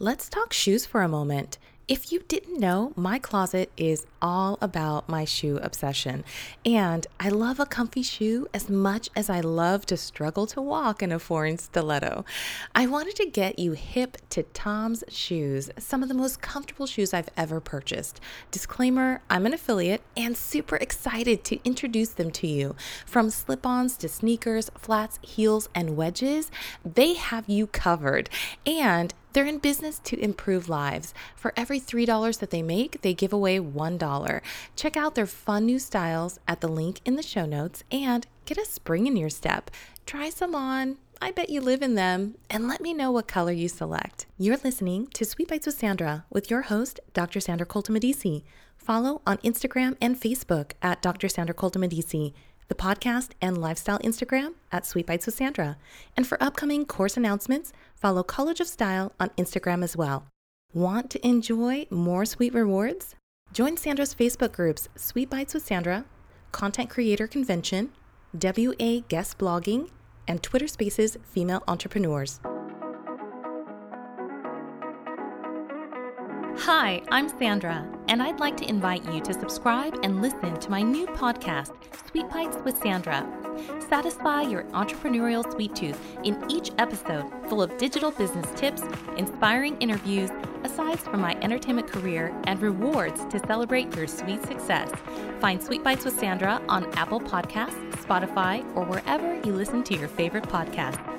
Let's talk shoes for a moment. If you didn't know, my closet is all about my shoe obsession. And I love a comfy shoe as much as I love to struggle to walk in a foreign stiletto. I wanted to get you hip to Tom's shoes, some of the most comfortable shoes I've ever purchased. Disclaimer I'm an affiliate and super excited to introduce them to you. From slip ons to sneakers, flats, heels, and wedges, they have you covered. And they're in business to improve lives. For every $3 that they make, they give away $1. Check out their fun new styles at the link in the show notes and get a spring in your step. Try some on. I bet you live in them. And let me know what color you select. You're listening to Sweet Bytes with Sandra with your host, Dr. Sandra Colton Medici. Follow on Instagram and Facebook at Dr. Sandra Colton Medici the podcast and lifestyle Instagram at Sweet Bytes with Sandra. And for upcoming course announcements, follow College of Style on Instagram as well. Want to enjoy more sweet rewards? Join Sandra's Facebook groups Sweet Bytes with Sandra, Content Creator Convention, WA Guest Blogging, and Twitter Spaces Female Entrepreneurs. Hi, I'm Sandra, and I'd like to invite you to subscribe and listen to my new podcast, Sweet Bytes with Sandra. Satisfy your entrepreneurial sweet tooth in each episode, full of digital business tips, inspiring interviews, asides from my entertainment career, and rewards to celebrate your sweet success. Find Sweet Bytes with Sandra on Apple Podcasts, Spotify, or wherever you listen to your favorite podcasts.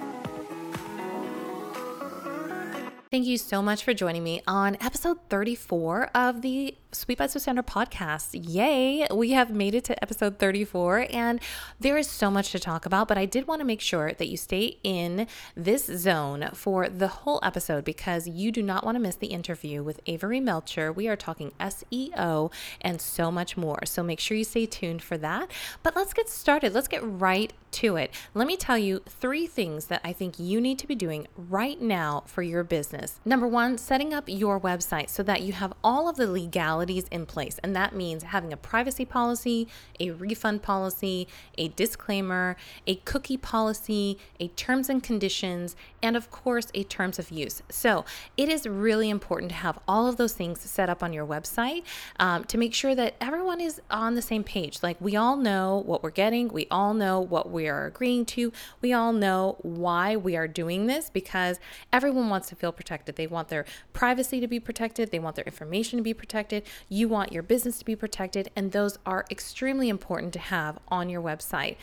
Thank you so much for joining me on episode 34 of the Sweet with Sandra podcast. Yay, we have made it to episode 34, and there is so much to talk about. But I did want to make sure that you stay in this zone for the whole episode because you do not want to miss the interview with Averi Melcher. We are talking SEO and so much more. So make sure you stay tuned for that. But let's get started. Let's get right to it. Let me tell you three things that I think you need to be doing right now for your business. Number one, setting up your website so that you have all of the legalities in place. And that means having a privacy policy, a refund policy, a disclaimer, a cookie policy, a terms and conditions, and of course, a terms of use. So it is really important to have all of those things set up on your website um, to make sure that everyone is on the same page. Like we all know what we're getting, we all know what we are agreeing to, we all know why we are doing this because everyone wants to feel protected. They want their privacy to be protected, they want their information to be protected, you want your business to be protected, and those are extremely important to have on your website.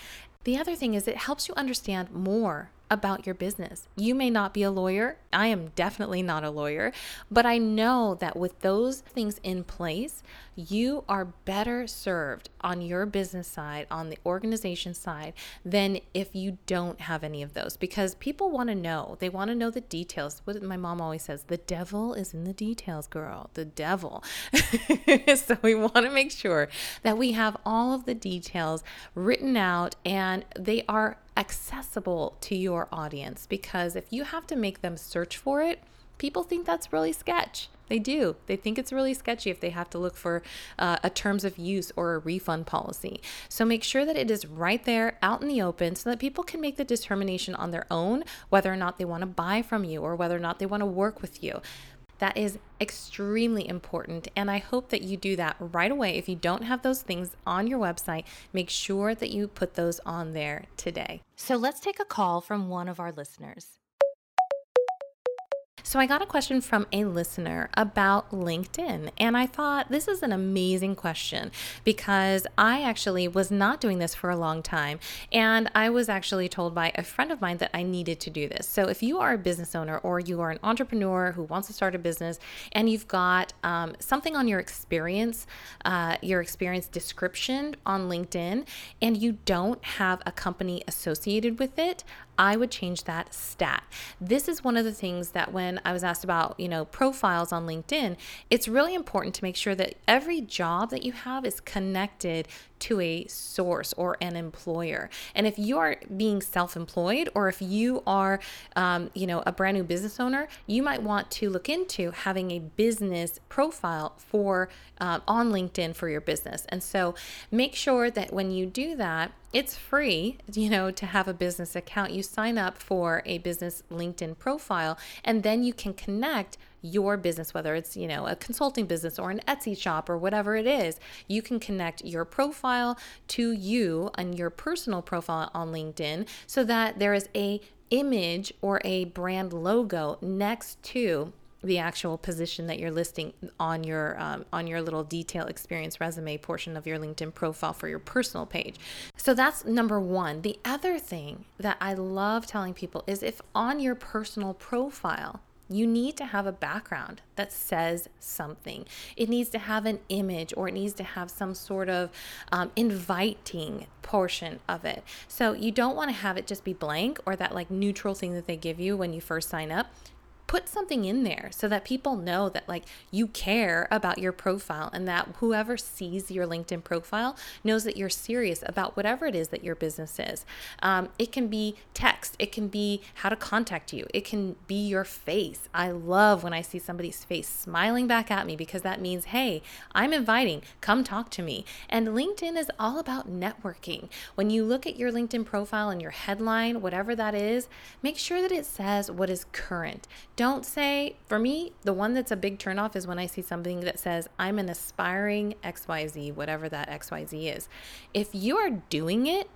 The other thing is, it helps you understand more about your business. You may not be a lawyer. I am definitely not a lawyer, but I know that with those things in place, you are better served on your business side, on the organization side, than if you don't have any of those because people want to know. They want to know the details. What my mom always says the devil is in the details, girl. The devil. so we want to make sure that we have all of the details written out and they are accessible to your audience because if you have to make them search for it, people think that's really sketch. They do. They think it's really sketchy if they have to look for uh, a terms of use or a refund policy. So make sure that it is right there out in the open so that people can make the determination on their own whether or not they want to buy from you or whether or not they want to work with you. That is extremely important. And I hope that you do that right away. If you don't have those things on your website, make sure that you put those on there today. So let's take a call from one of our listeners. So I got a question from a listener about LinkedIn, and I thought this is an amazing question because I actually was not doing this for a long time, and I was actually told by a friend of mine that I needed to do this. So if you are a business owner or you are an entrepreneur who wants to start a business and you've got um, something on your experience, uh, your experience description on LinkedIn, and you don't have a company associated with it, I would change that stat. This is one of the things that when I was asked about, you know, profiles on LinkedIn, it's really important to make sure that every job that you have is connected to a source or an employer. And if you are being self-employed or if you are, um, you know, a brand new business owner, you might want to look into having a business profile for uh, on LinkedIn for your business. And so make sure that when you do that, it's free, you know, to have a business account. You sign up for a business LinkedIn profile and then you can connect your business, whether it's, you know, a consulting business or an Etsy shop or whatever it is, you can connect your profile to you and your personal profile on LinkedIn so that there is a image or a brand logo next to the actual position that you're listing on your um, on your little detail experience resume portion of your linkedin profile for your personal page. So that's number one. The other thing that i love telling people is if on your personal profile you need to have a background that says something. It needs to have an image or it needs to have some sort of um, inviting portion of it. So you don't want to have it just be blank or that like neutral thing that they give you when you first sign up put something in there so that people know that like you care about your profile and that whoever sees your LinkedIn profile knows that you're serious about whatever it is that your business is. Um, it can be text, it can be how to contact you, it can be your face. I love when I see somebody's face smiling back at me because that means, hey, I'm inviting, come talk to me. And LinkedIn is all about networking. When you look at your LinkedIn profile and your headline, whatever that is, make sure that it says what is current don't say, for me, the one that's a big turnoff is when I see something that says, I'm an aspiring XYZ, whatever that XYZ is. If you are doing it,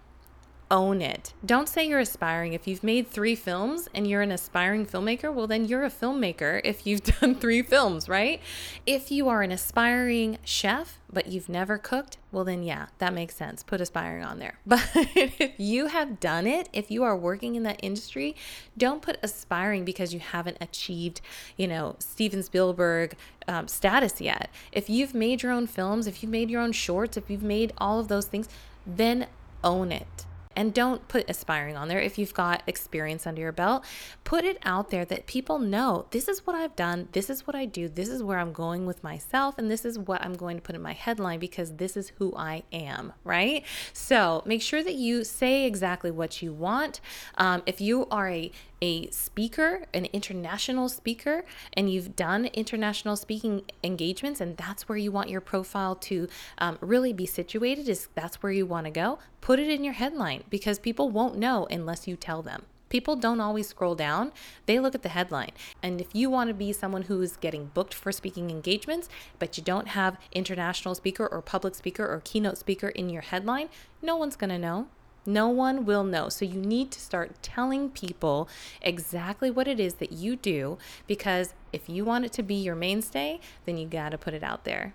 own it. Don't say you're aspiring. If you've made three films and you're an aspiring filmmaker, well, then you're a filmmaker if you've done three films, right? If you are an aspiring chef, but you've never cooked, well, then yeah, that makes sense. Put aspiring on there. But if you have done it, if you are working in that industry, don't put aspiring because you haven't achieved, you know, Steven Spielberg um, status yet. If you've made your own films, if you've made your own shorts, if you've made all of those things, then own it and don't put aspiring on there if you've got experience under your belt. Put it out there that people know this is what I've done, this is what I do, this is where I'm going with myself, and this is what I'm going to put in my headline because this is who I am, right? So make sure that you say exactly what you want. Um, if you are a a speaker, an international speaker, and you've done international speaking engagements, and that's where you want your profile to um, really be situated, is that's where you want to go, put it in your headline because people won't know unless you tell them. People don't always scroll down, they look at the headline. And if you want to be someone who's getting booked for speaking engagements, but you don't have international speaker or public speaker or keynote speaker in your headline, no one's going to know. No one will know. So you need to start telling people exactly what it is that you do because if you want it to be your mainstay, then you got to put it out there.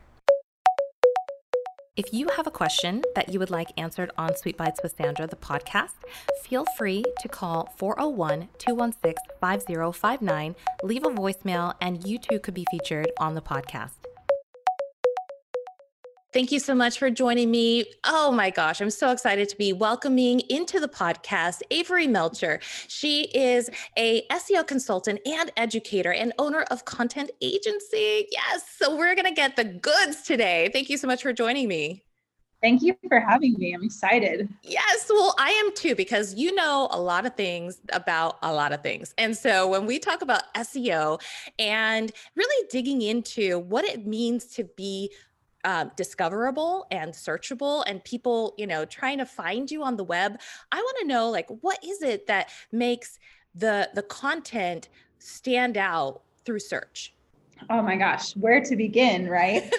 If you have a question that you would like answered on Sweet Bytes with Sandra, the podcast, feel free to call 401 216 5059, leave a voicemail, and you too could be featured on the podcast. Thank you so much for joining me. Oh my gosh, I'm so excited to be welcoming into the podcast Averi Melcher. She is a SEO consultant and educator and owner of Content Agency. Yes, so we're going to get the goods today. Thank you so much for joining me. Thank you for having me. I'm excited. Yes, well, I am too, because you know a lot of things about a lot of things. And so when we talk about SEO and really digging into what it means to be um, discoverable and searchable and people you know trying to find you on the web i want to know like what is it that makes the the content stand out through search? Oh my gosh where to begin right?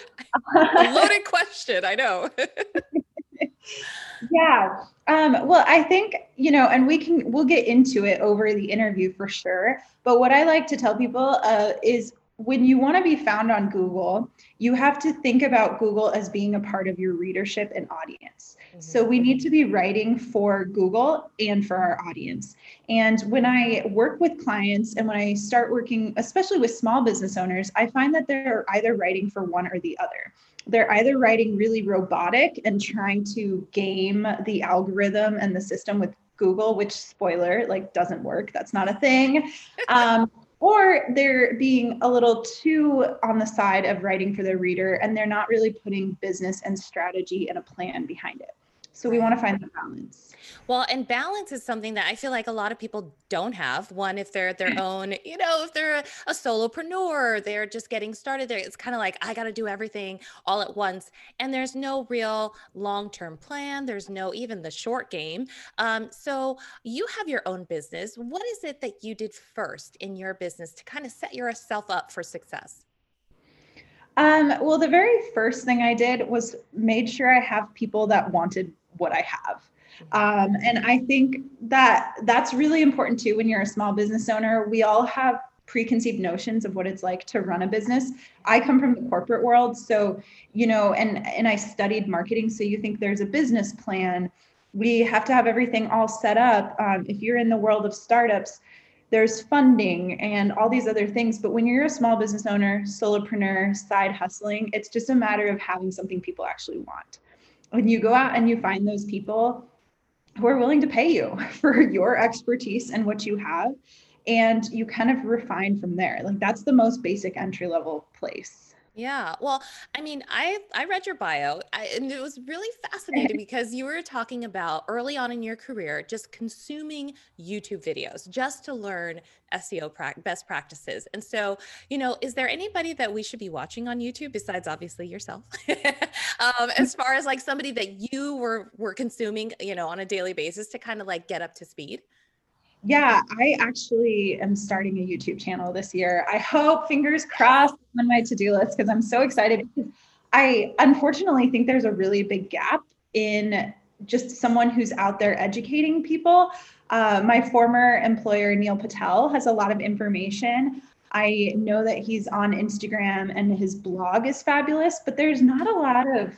Loaded question i know. Yeah um, well i think you know and we can we'll get into it over the interview for sure but what i like to tell people uh, is when you want to be found on Google, you have to think about Google as being a part of your readership and audience. Mm-hmm. So we need to be writing for Google and for our audience. And when I work with clients and when I start working, especially with small business owners, I find that they're either writing for one or the other. They're either writing really robotic and trying to game the algorithm and the system with Google, which spoiler, like doesn't work. That's not a thing. Um, or they're being a little too on the side of writing for the reader and they're not really putting business and strategy and a plan behind it. So we want to find the balance. Well, and balance is something that I feel like a lot of people don't have. One, if they're their own, you know, if they're a, a solopreneur, they're just getting started there. It's kind of like, I got to do everything all at once. And there's no real long term plan. There's no even the short game. Um, so you have your own business. What is it that you did first in your business to kind of set yourself up for success? Um, well, the very first thing I did was made sure I have people that wanted what I have. Um, and I think that that's really important too when you're a small business owner. We all have preconceived notions of what it's like to run a business. I come from the corporate world, so you know, and and I studied marketing. So you think there's a business plan. We have to have everything all set up. Um, if you're in the world of startups, there's funding and all these other things. But when you're a small business owner, solopreneur, side hustling, it's just a matter of having something people actually want when you go out and you find those people who are willing to pay you for your expertise and what you have and you kind of refine from there. Like that's the most basic entry level place yeah. Well, I mean, I I read your bio I, and it was really fascinating because you were talking about early on in your career just consuming YouTube videos just to learn SEO pra- best practices. And so, you know, is there anybody that we should be watching on YouTube besides obviously yourself? um, as far as like somebody that you were were consuming, you know, on a daily basis to kind of like get up to speed? Yeah, I actually am starting a YouTube channel this year. I hope, fingers crossed, on my to do list because I'm so excited. I unfortunately think there's a really big gap in just someone who's out there educating people. Uh, my former employer, Neil Patel, has a lot of information. I know that he's on Instagram and his blog is fabulous, but there's not a lot of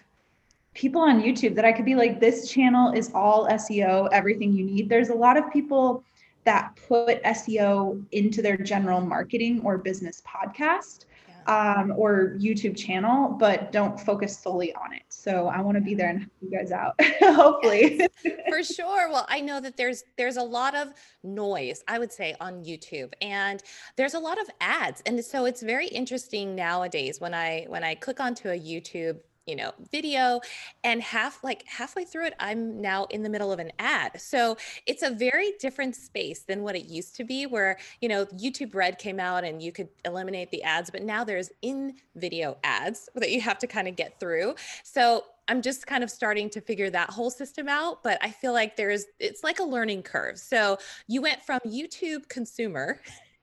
people on YouTube that I could be like, this channel is all SEO, everything you need. There's a lot of people that put SEO into their general marketing or business podcast um, or YouTube channel, but don't focus solely on it. So I want to be there and help you guys out, hopefully. Yes, for sure. Well, I know that there's there's a lot of noise, I would say, on YouTube, and there's a lot of ads, and so it's very interesting nowadays when I when I click onto a YouTube you know video and half like halfway through it i'm now in the middle of an ad so it's a very different space than what it used to be where you know youtube red came out and you could eliminate the ads but now there's in video ads that you have to kind of get through so I'm just kind of starting to figure that whole system out, but I feel like there's it's like a learning curve. So you went from YouTube consumer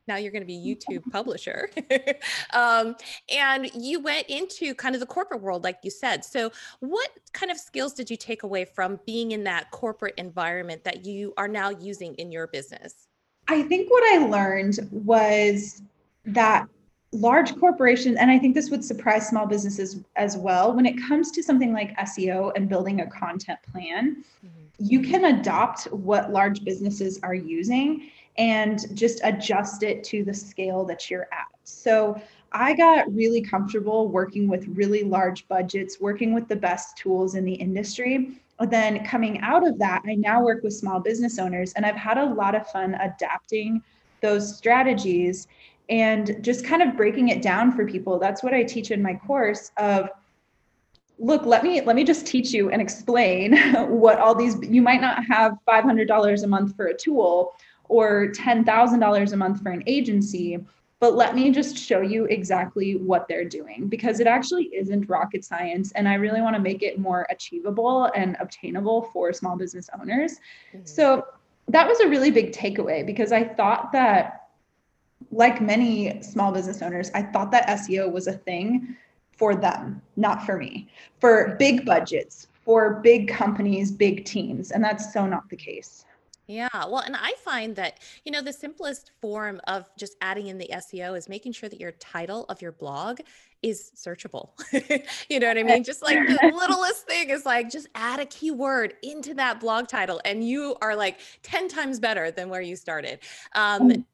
now you're going to be a YouTube publisher. um, and you went into kind of the corporate world, like you said. So, what kind of skills did you take away from being in that corporate environment that you are now using in your business? I think what I learned was that large corporations, and I think this would surprise small businesses as well, when it comes to something like SEO and building a content plan, mm-hmm. you can adopt what large businesses are using and just adjust it to the scale that you're at. So I got really comfortable working with really large budgets, working with the best tools in the industry. Then coming out of that, I now work with small business owners and I've had a lot of fun adapting those strategies and just kind of breaking it down for people. That's what I teach in my course of look let me let me just teach you and explain what all these you might not have $500 a month for a tool or $10,000 a month for an agency. But let me just show you exactly what they're doing because it actually isn't rocket science. And I really want to make it more achievable and obtainable for small business owners. Mm-hmm. So that was a really big takeaway because I thought that, like many small business owners, I thought that SEO was a thing for them, not for me, for big budgets, for big companies, big teams. And that's so not the case. Yeah, well, and I find that, you know, the simplest form of just adding in the SEO is making sure that your title of your blog is searchable. you know what I mean? Just like the littlest thing is like just add a keyword into that blog title and you are like 10 times better than where you started. Um,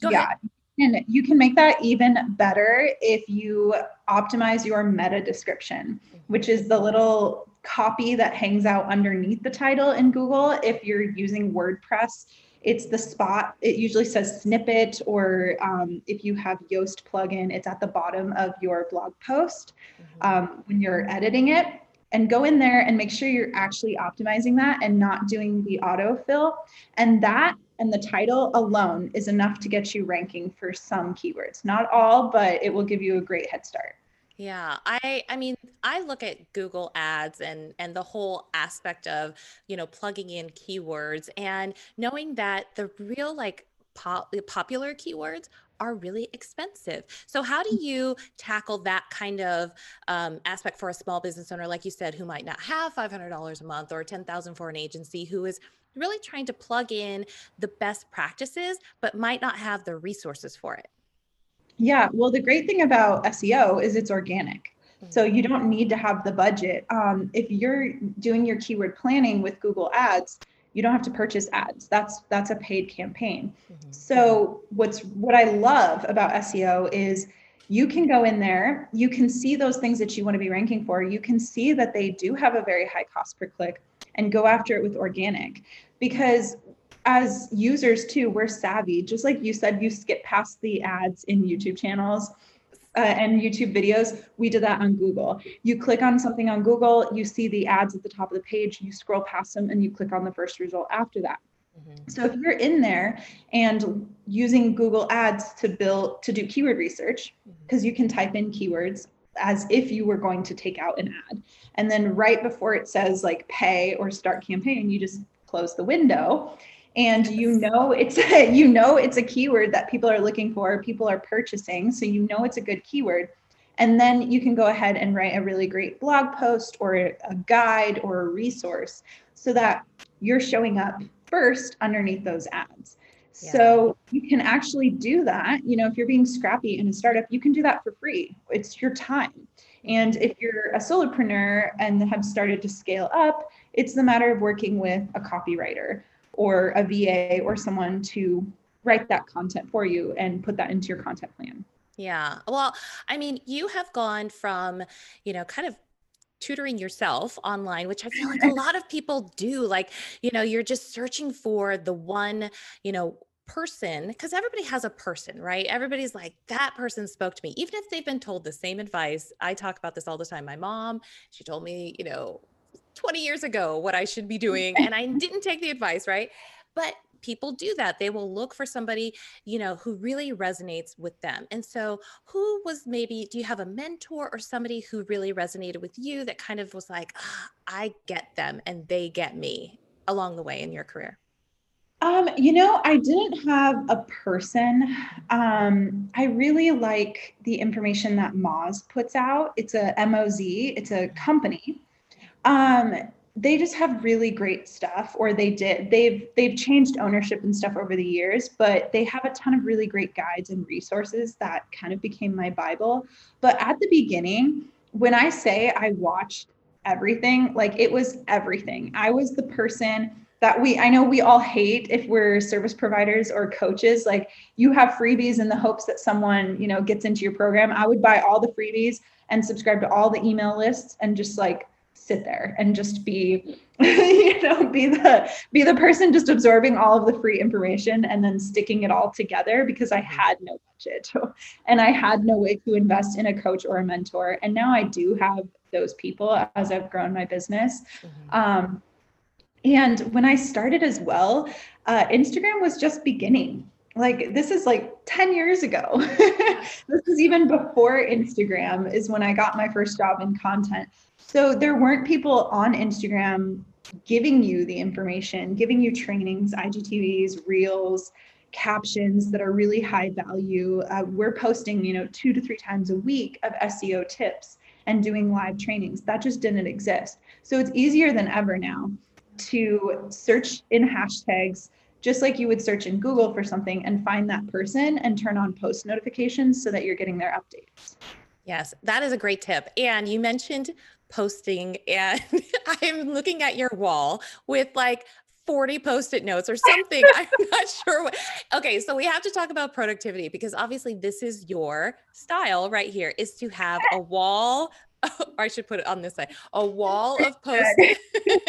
go yeah. Ahead. And you can make that even better if you optimize your meta description, which is the little copy that hangs out underneath the title in Google. If you're using WordPress, it's the spot. It usually says snippet, or um, if you have Yoast plugin, it's at the bottom of your blog post mm-hmm. um, when you're editing it. and go in there and make sure you're actually optimizing that and not doing the autofill. And that and the title alone is enough to get you ranking for some keywords. Not all, but it will give you a great head start. Yeah, I I mean, I look at Google Ads and and the whole aspect of, you know, plugging in keywords and knowing that the real like pop, popular keywords are really expensive. So, how do you tackle that kind of um, aspect for a small business owner, like you said, who might not have $500 a month or 10,000 for an agency, who is really trying to plug in the best practices, but might not have the resources for it? Yeah, well, the great thing about SEO is it's organic. So you don't need to have the budget. Um, if you're doing your keyword planning with Google Ads, you don't have to purchase ads that's that's a paid campaign mm-hmm. so what's what i love about seo is you can go in there you can see those things that you want to be ranking for you can see that they do have a very high cost per click and go after it with organic because as users too we're savvy just like you said you skip past the ads in youtube channels uh, and YouTube videos, we did that on Google. You click on something on Google, you see the ads at the top of the page, you scroll past them, and you click on the first result after that. Mm-hmm. So if you're in there and using Google Ads to build to do keyword research, because mm-hmm. you can type in keywords as if you were going to take out an ad, and then right before it says like pay or start campaign, you just close the window and you know it's a, you know it's a keyword that people are looking for people are purchasing so you know it's a good keyword. And then you can go ahead and write a really great blog post or a guide or a resource so that you're showing up first underneath those ads. Yeah. so you can actually do that you know if you're being scrappy in a startup you can do that for free. It's your time. And if you're a solopreneur and have started to scale up it's the matter of working with a copywriter or a VA or someone to write that content for you and put that into your content plan. Yeah. Well, I mean, you have gone from, you know, kind of tutoring yourself online, which I feel like a lot of people do. Like, you know, you're just searching for the one, you know, person because everybody has a person, right? Everybody's like, that person spoke to me, even if they've been told the same advice. I talk about this all the time. My mom, she told me, you know, 20 years ago what I should be doing. And I didn't take the advice, right? But people do that. They will look for somebody, you know, who really resonates with them. And so, who was maybe, do you have a mentor or somebody who really resonated with you that kind of was like, ah, I get them and they get me along the way in your career? Um, you know, I didn't have a person. Um, I really like the information that Moz puts out. It's a MOZ, it's a company um, they just have really great stuff or they did they've they've changed ownership and stuff over the years but they have a ton of really great guides and resources that kind of became my bible. But at the beginning when i say i watched everything like it was everything. I was the person that we i know we all hate if we're service providers or coaches like you have freebies in the hopes that someone you know gets into your program. I would buy all the freebies and subscribe to all the email lists and just like sit there and just be you know be the be the person just absorbing all of the free information and then sticking it all together because i had no budget. And i had no way to invest in a coach or a mentor. And now i do have those people as i've grown my business. Mm-hmm. um, and when i started as well uh, instagram was just beginning like this is like 10 years ago this is even before instagram is when i got my first job in content so there weren't people on Instagram giving you the information, giving you trainings, IGTVs, reels, captions that are really high value. Uh, we're posting, you know, two to three times a week of SEO tips and doing live trainings. That just didn't exist. So it's easier than ever now to search in hashtags, just like you would search in Google for something and find that person and turn on post notifications so that you're getting their updates. Yes, that is a great tip. And you mentioned posting and I'm looking at your wall with like 40 post-it notes or something. I'm not sure what. Okay, so we have to talk about productivity because obviously this is your style right here is to have a wall I should put it on this side, a wall of post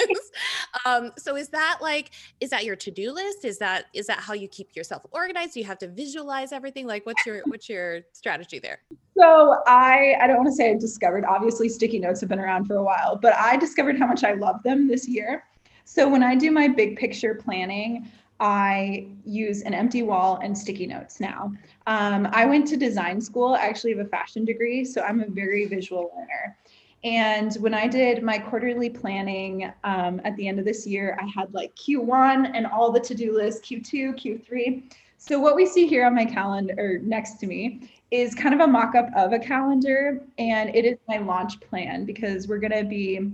um, so is that like, is that your to-do list? Is that, is that how you keep yourself organized? Do you have to visualize everything? Like what's your, what's your strategy there? So I, I don't want to say I discovered, obviously sticky notes have been around for a while, but I discovered how much I love them this year. So when I do my big picture planning, I use an empty wall and sticky notes now. Um, I went to design school. I actually have a fashion degree, so I'm a very visual learner. And when I did my quarterly planning um, at the end of this year, I had like Q1 and all the to do list, Q2, Q3. So, what we see here on my calendar or next to me is kind of a mock up of a calendar. And it is my launch plan because we're going to be,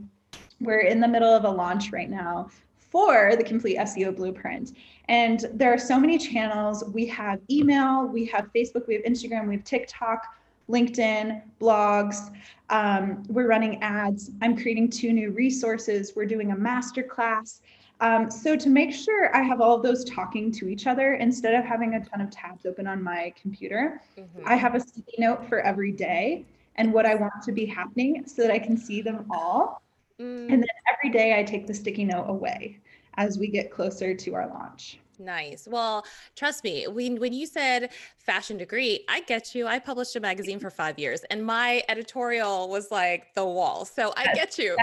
we're in the middle of a launch right now for the complete SEO blueprint. And there are so many channels. We have email, we have Facebook, we have Instagram, we have TikTok, LinkedIn, blogs. Um, we're running ads. I'm creating two new resources. We're doing a masterclass. Um, so to make sure I have all of those talking to each other instead of having a ton of tabs open on my computer, mm-hmm. I have a sticky note for every day and what I want to be happening so that I can see them all. Mm. And then every day I take the sticky note away as we get closer to our launch. Nice. Well, trust me, when when you said fashion degree, I get you. I published a magazine for five years, and my editorial was like the wall. So I get you.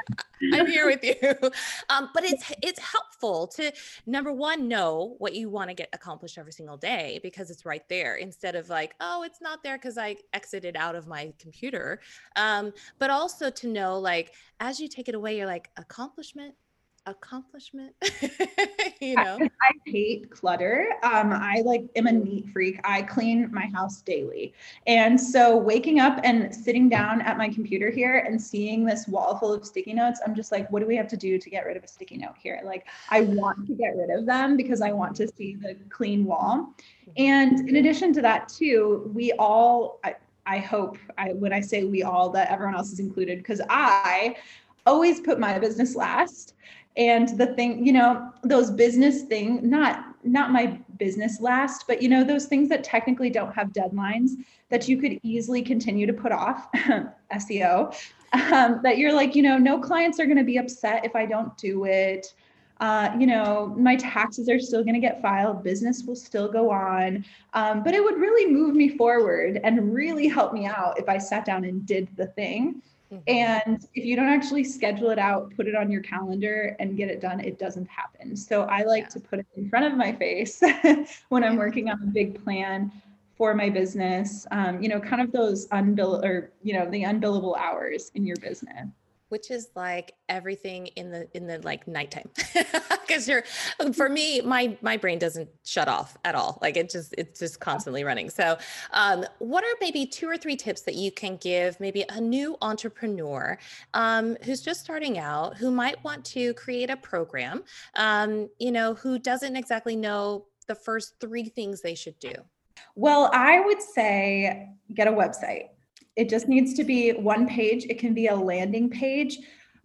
I'm here with you. Um, but it's it's helpful to number one know what you want to get accomplished every single day because it's right there instead of like oh it's not there because I exited out of my computer. Um, but also to know like as you take it away, you're like accomplishment accomplishment you know? I, I, hate clutter. Um i like am a neat freak. I clean my house daily. And so waking up and sitting down at my computer here and seeing this wall full of sticky notes i'm just like what do we have to do to get rid of a sticky note here? Like i want to get rid of them because i want to see the clean wall. Mm-hmm. and in addition to that too we all I, I hope I, when I say we all that everyone else is included because I always put my business last and the thing you know those business thing not not my business last but you know those things that technically don't have deadlines that you could easily continue to put off seo um, that you're like you know no clients are going to be upset if i don't do it uh, you know, my taxes are still going to get filed, business will still go on. Um, but it would really move me forward and really help me out if I sat down and did the thing. Mm-hmm. And if you don't actually schedule it out, put it on your calendar and get it done, it doesn't happen. So I like yeah. to put it in front of my face when I'm working on a big plan for my business. Um, you know, kind of those unbill or, you know, the unbillable hours in your business which is like everything in the in the like nighttime. Because you're for me my my brain doesn't shut off at all. Like it just it's just constantly running. So um, what are maybe two or three tips that you can give maybe a new entrepreneur um, who's just starting out who might want to create a program um, you know who doesn't exactly know the first three things they should do? Well i would say get a website it just needs to be one page. It can be a landing page.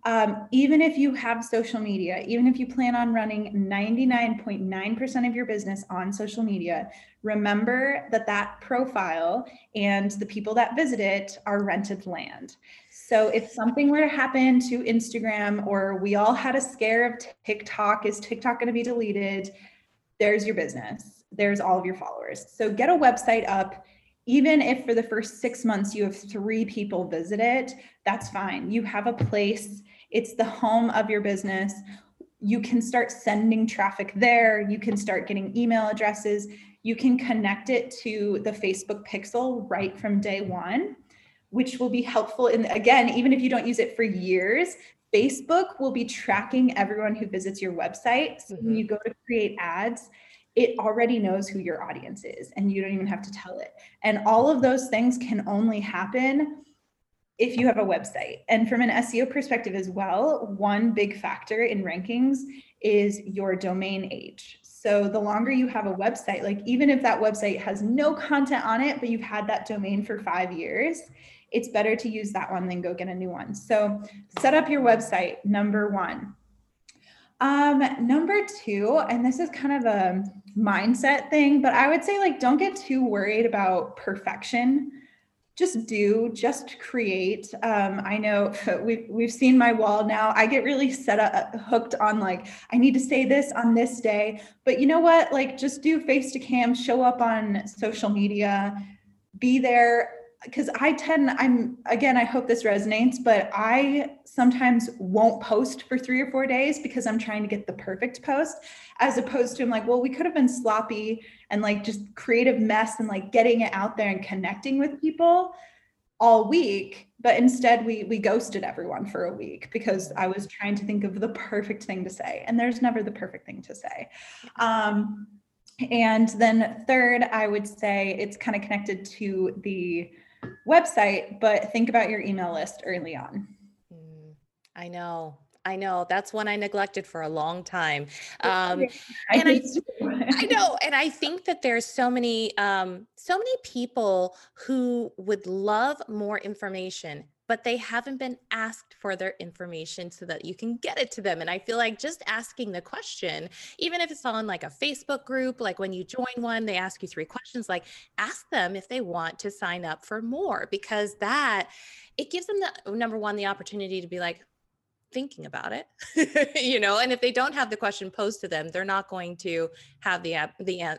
Um, even if you have social media, even if you plan on running 99.9% of your business on social media, remember that that profile and the people that visit it are rented land. So if something were to happen to Instagram or we all had a scare of TikTok, is TikTok going to be deleted? There's your business. There's all of your followers. So get a website up even if for the first six months you have three people visit it, that's fine. You have a place, it's the home of your business. You can start sending traffic there. You can start getting email addresses. You can connect it to the Facebook pixel right from day one, which will be helpful. In again, even if you don't use it for years, Facebook will be tracking everyone who visits your website. So mm-hmm. when you go to create ads, it already knows who your audience is and you don't even have to tell it. And all of those things can only happen if you have a website. And from an SEO perspective as well, one big factor in rankings is your domain age. So the longer you have a website, like even if that website has no content on it, but you've had that domain for five years, it's better to use that one than go get a new one. So set up your website, number one. Um, number two, and this is kind of a mindset thing, but I would say like don't get too worried about perfection. just do, just create. Um, I know we've we've seen my wall now. I get really set up hooked on like I need to say this on this day. But you know what? Like just do face to cam, show up on social media, be there because I tend, I'm again, I hope this resonates, but I sometimes won't post for three or four days because I'm trying to get the perfect post, as opposed to I'm like, well, we could have been sloppy and like just creative mess and like getting it out there and connecting with people all week. But instead, we we ghosted everyone for a week because I was trying to think of the perfect thing to say, and there's never the perfect thing to say. Um, and then third, I would say it's kind of connected to the website, but think about your email list early on. Mm, I know. I know that's one I neglected for a long time. Um, and I, I, know, and I think that there's so many, um, so many people who would love more information, but they haven't been asked for their information so that you can get it to them. And I feel like just asking the question, even if it's on like a Facebook group, like when you join one, they ask you three questions, like ask them if they want to sign up for more, because that it gives them the number one, the opportunity to be like, thinking about it you know? And if they don't have the question posed to them they're not going to have the the uh,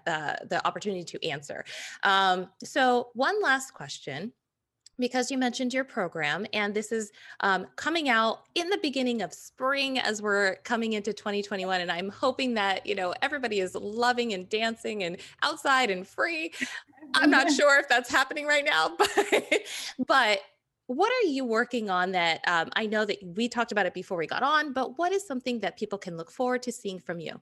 the opportunity to answer. Um, so one last question because you mentioned your program and this is um, coming out in the beginning of spring as we're coming into 2021 and i'm hoping that you know everybody is loving and dancing and outside and free. I'm not sure if that's happening right now but but what are you working on that um, i know that we talked about it before we got on but what is something that people can look forward to seeing from you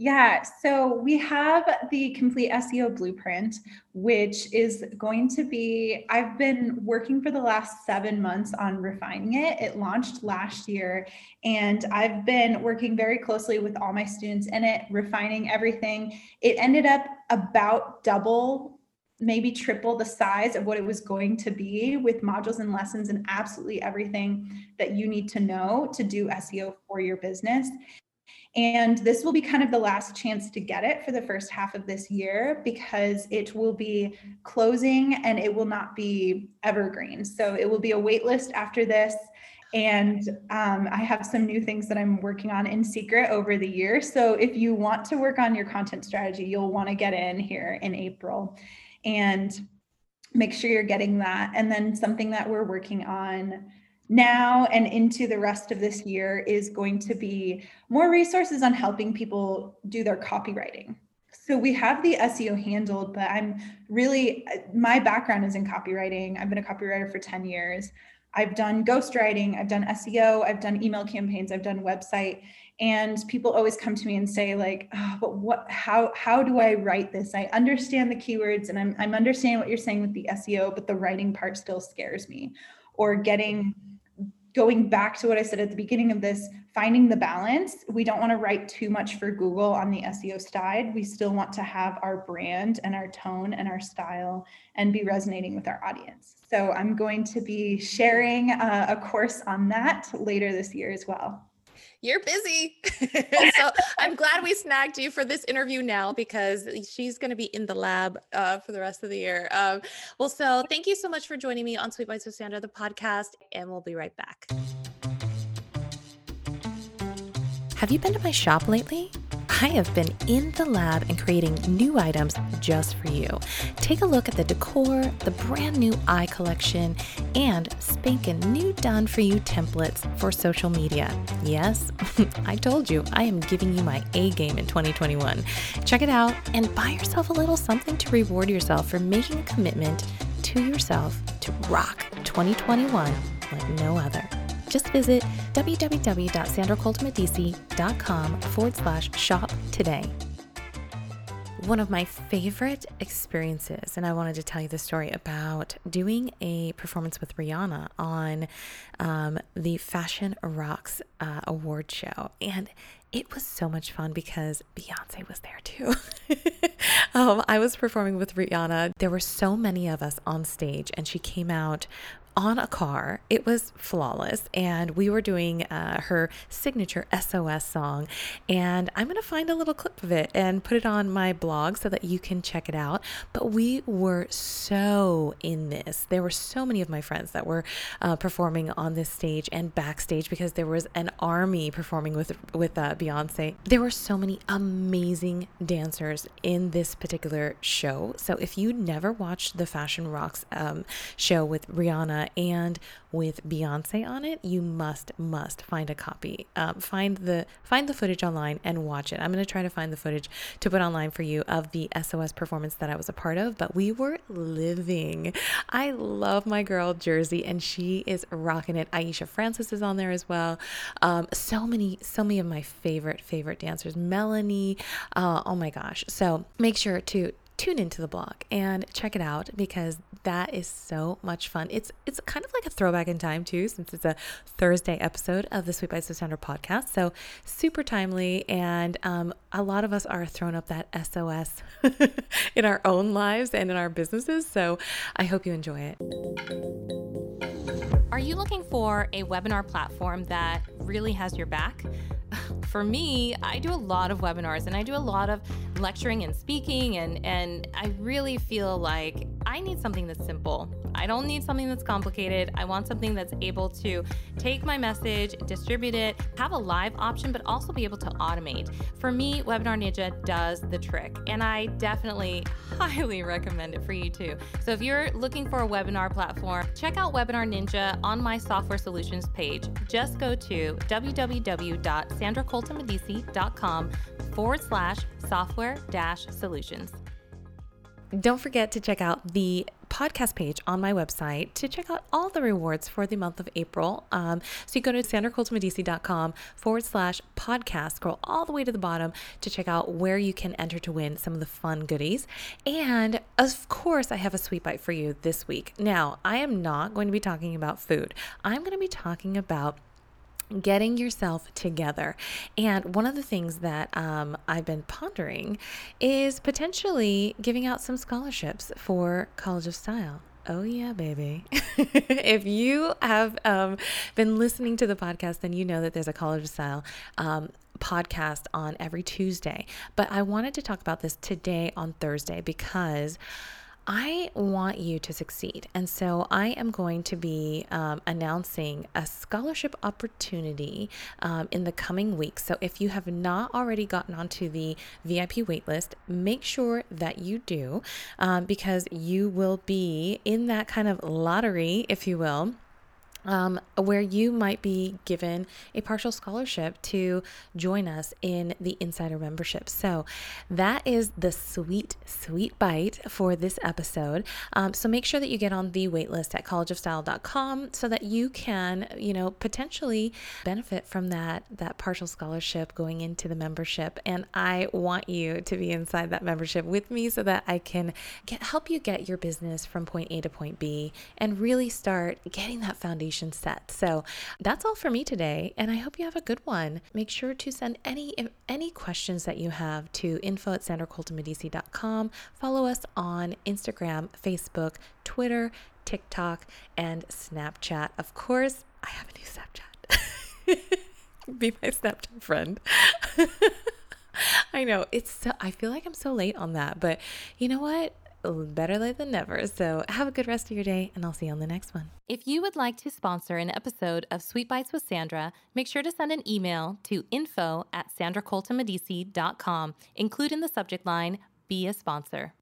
yeah, so we have the complete SEO blueprint, which is going to be, I've been working for the last seven months on refining it. It launched last year, and I've been working very closely with all my students in it, refining everything. It ended up about double maybe triple the size of what it was going to be with modules and lessons and absolutely everything that you need to know to do SEO for your business. And this will be kind of the last chance to get it for the first half of this year because it will be closing and it will not be evergreen. So it will be a wait list after this. And um, I have some new things that I'm working on in secret over the year. So if you want to work on your content strategy, you'll want to get in here in April and make sure you're getting that. And then something that we're working on now and into the rest of this year is going to be more resources on helping people do their copywriting. So we have the SEO handled, but I'm really, my background is in copywriting. I've been a copywriter for 10 years. I've done ghostwriting, I've done SEO, I've done email campaigns, I've done website. And people always come to me and say, like, oh, but what how how do I write this? I understand the keywords and I'm I'm understanding what you're saying with the SEO, but the writing part still scares me. Or getting going back to what I said at the beginning of this, finding the balance. We don't want to write too much for Google on the SEO side. We still want to have our brand and our tone and our style and be resonating with our audience. So I'm going to be sharing uh, a course on that later this year as well you're busy. so I'm glad we snagged you for this interview now because she's going to be in the lab uh, for the rest of the year. Um, well, so thank you so much for joining me on Sweet Bytes with Sandra, the podcast, and we'll be right back. Have you been to my shop lately? I have been in the lab and creating new items just for you. Take a look at the decor, the brand new eye collection, and spanking new done for you templates for social media. Yes, I told you I am giving you my A game in 2021. Check it out and buy yourself a little something to reward yourself for making a commitment to yourself to rock 2021 like no other just visit www.sandracoltonmedici.com forward slash shop today. One of my favorite experiences, and I wanted to tell you the story about doing a performance with Rihanna on um, the Fashion Rocks uh, award show. And it was so much fun because Beyonce was there too. um, I was performing with Rihanna. There were so many of us on stage, and she came out on a car. It was flawless. And we were doing uh, her signature SOS song. And I'm going to find a little clip of it and put it on my blog so that you can check it out. But we were so in this. There were so many of my friends that were uh, performing on this stage and backstage because there was an army performing with, with uh, Beyonce. There were so many amazing dancers in this particular show. So if you never watched the Fashion Rocks um, show with Rihanna and with Beyonce on it, you must must find a copy. Um, find the find the footage online and watch it. I'm going to try to find the footage to put online for you of the SOS performance that I was a part of. But we were living. I love my girl Jersey, and she is rocking it. Aisha Francis is on there as well. Um, so many, so many of my favorite favorite dancers. Melanie. Uh, oh my gosh. So make sure to tune into the blog and check it out because that is so much fun. It's it's kind of like a throwback in time too, since it's a Thursday episode of the Sweet Bytes of podcast. So super timely, and um, a lot of us are throwing up that SOS in our own lives and in our businesses. So I hope you enjoy it. Are you looking for a webinar platform that really has your back? For me, I do a lot of webinars and I do a lot of lecturing and speaking, and, and I really feel like I need something that's simple. I don't need something that's complicated. I want something that's able to take my message, distribute it, have a live option, but also be able to automate. For me, Webinar Ninja does the trick, and I definitely highly recommend it for you too. So if you're looking for a webinar platform, check out Webinar Ninja on my software solutions page. Just go to www.sandracoltonmedici.com forward slash software dash solutions. Don't forget to check out the podcast page on my website to check out all the rewards for the month of April. Um, so you go to sandracoltonmedici.com forward slash podcast, scroll all the way to the bottom to check out where you can enter to win some of the fun goodies. And of course, I have a sweet byte for you this week. Now, I am not going to be talking about food, I'm going to be talking about getting yourself together. And one of the things that um, I've been pondering is potentially giving out some scholarships for College of Style. Oh, yeah, baby. if you have um, been listening to the podcast, then you know that there's a College of Style um, podcast on every Tuesday. But I wanted to talk about this today on Thursday because I want you to succeed. And so I am going to be um, announcing a scholarship opportunity um, in the coming weeks. So if you have not already gotten onto the VIP waitlist, make sure that you do um, because you will be in that kind of lottery, if you will um, where you might be given a partial scholarship to join us in the insider membership. So that is the sweet, sweet byte for this episode. Um, so make sure that you get on the waitlist at collegeofstyle.com so that you can, you know, potentially benefit from that that partial scholarship going into the membership. And I want you to be inside that membership with me so that I can get help you get your business from point A to point B and really start getting that foundation set. So that's all for me today, and I hope you have a good one. Make sure to send any any questions that you have to info at sandracoltonmedici.com. Follow us on Instagram, Facebook, Twitter, TikTok, and Snapchat. Of course, I have a new Snapchat. Be my Snapchat friend. I know it's so, I feel like I'm so late on that, but you know what? Better late than never. So have a good rest of your day, and I'll see you on the next one. If you would like to sponsor an episode of Sweet Bytes with Sandra, make sure to send an email to info at sandracoltonmedici.com. Include in the subject line, be a sponsor.